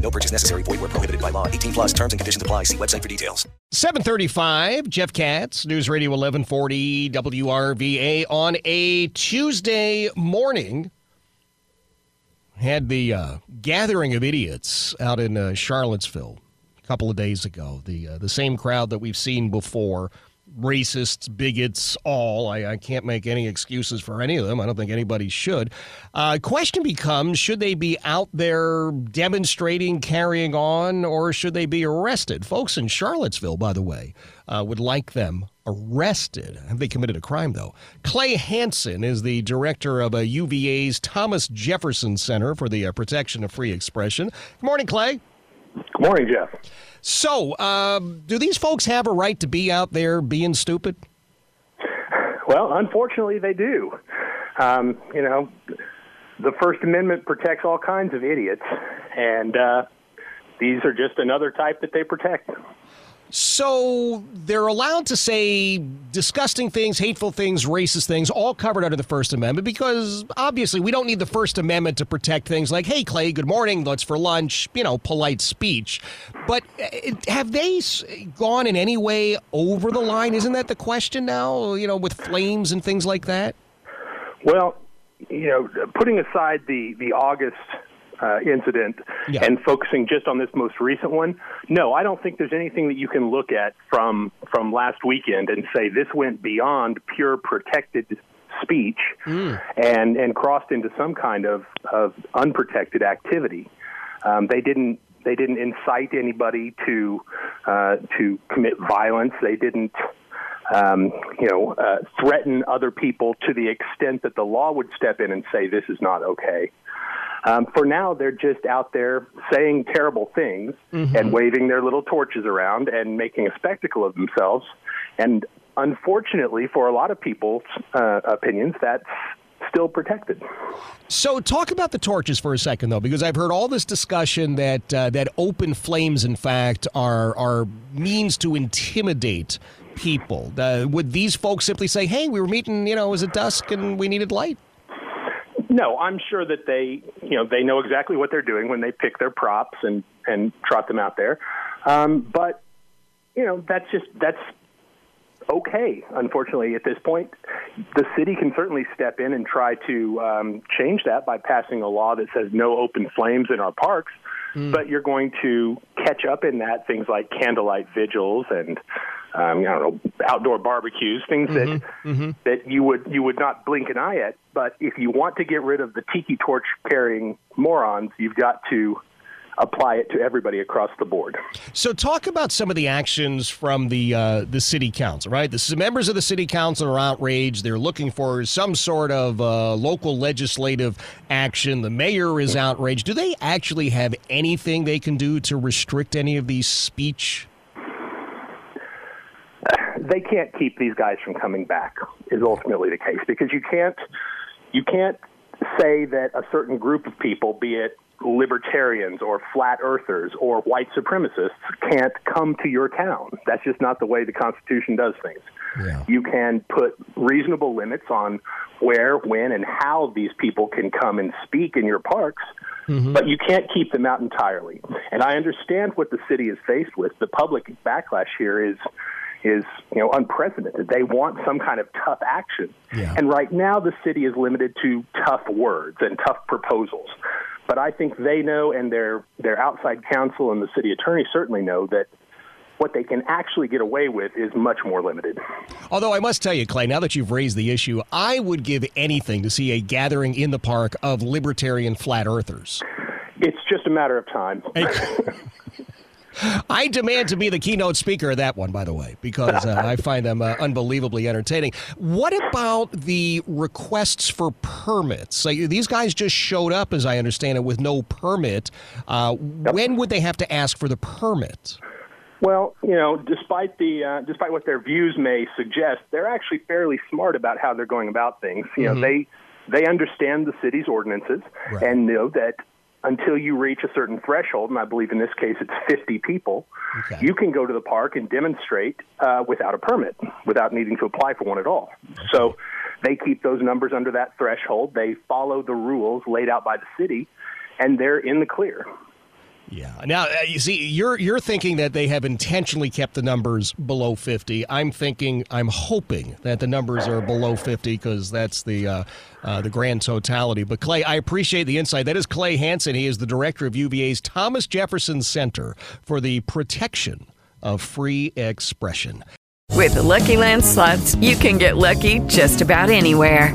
No purchase necessary. Void where prohibited by law. 18 plus terms and conditions apply. See website for details. 735, Jeff Katz, News Radio 1140 WRVA on a Tuesday morning. Had the uh, gathering of idiots out in uh, Charlottesville a couple of days ago. The, uh, the same crowd that we've seen before racists, bigots, all. I, I, can't make any excuses for any of them. I don't think anybody should. Uh, question becomes should they be out there demonstrating, carrying on, or should they be arrested? Folks in Charlottesville, by the way, uh, would like them arrested. Have they committed a crime, though? Clay Hansen is the director of a UVA's Thomas Jefferson Center for the uh, Protection of Free Expression. Good morning, Clay. Good morning, Jeff. So, um, do these folks have a right to be out there being stupid? Well, unfortunately, they do. Um, you know, the First Amendment protects all kinds of idiots, and uh, these are just another type that they protect. So they're allowed to say disgusting things, hateful things, racist things, all covered under the First Amendment because obviously we don't need the First Amendment to protect things like, hey, Clay, good morning, let's for lunch, you know, polite speech. But uh, have they gone in any way over the line? Isn't that the question now, you know, with flames and things like that? Well, you know, putting aside the, the August uh, incident Yeah. and focusing just on this most recent one, no, I don't think there's anything that you can look at from from last weekend and say this went beyond pure protected speech and and crossed into some kind of, of unprotected activity. Um, they didn't they didn't incite anybody to uh, to commit violence. They didn't um, you know uh, threaten other people to the extent that the law would step in and say this is not okay. Um, for now, they're just out there saying terrible things and waving their little torches around and making a spectacle of themselves. And unfortunately, for a lot of people's uh, opinions, that's still protected. So, talk about the torches for a second, though, because I've heard all this discussion that uh, that open flames, in fact, are are means to intimidate people. Uh, would these folks simply say, "Hey, we were meeting, you know, it was at dusk and we needed light"? No, I'm sure that they, you know, they know exactly what they're doing when they pick their props and and trot them out there. Um, but you know, that's just that's okay. Unfortunately, at this point, the city can certainly step in and try to um, change that by passing a law that says no open flames in our parks. But you're going to catch up in that things like candlelight vigils and um, I don't know outdoor barbecues, things that that you would you would not blink an eye at. But if you want to get rid of the tiki torch carrying morons, you've got to apply it to everybody across the board. So, talk about some of the actions from the uh, the city council. Right, the members of the city council are outraged. They're looking for some sort of uh, local legislative action. The mayor is outraged. Do they actually have anything they can do to restrict any of these speech? They can't keep these guys from coming back is ultimately the case because you can't you can't say that a certain group of people be it libertarians or flat earthers or white supremacists can't come to your town. That's just not the way the constitution does things. Yeah. you can put reasonable limits on where when and how these people can come and speak in your parks mm-hmm. but you can't keep them out entirely. And i understand what the city is faced with. The public backlash here is is you know unprecedented. They want some kind of tough action, Yeah. and right now the city is limited to tough words and tough proposals. But I think they know, and their their outside counsel and the city attorney certainly know that what they can actually get away with is much more limited. Although I must tell you, Clay, now that you've raised the issue, I would give anything to see a gathering in the park of libertarian flat earthers. It's just a matter of time. I demand to be the keynote speaker of that one, by the way, because uh, I find them uh, unbelievably entertaining. What about the requests for permits? Like, these guys just showed up, as I understand it, with no permit. Uh, When would they have to ask for the permit? Well, you know, despite the uh, despite what their views may suggest, they're actually fairly smart about how they're going about things. You know, they they understand the city's ordinances Right. and know that until you reach a certain threshold, and I believe in this case it's 50 people, Okay. you can go to the park and demonstrate uh, without a permit, without needing to apply for one at all. So they keep those numbers under that threshold. They follow the rules laid out by the city, and they're in the clear. Yeah. Now, uh, you see, you're you're thinking that they have intentionally kept the numbers below 50. I'm thinking, I'm hoping that the numbers are below 50 because that's the uh, uh, the grand totality. But Clay, I appreciate the insight. That is Clay Hansen. He is the director of UVA's Thomas Jefferson Center for the Protection of Free Expression. With the Lucky Land slots, you can get lucky just about anywhere.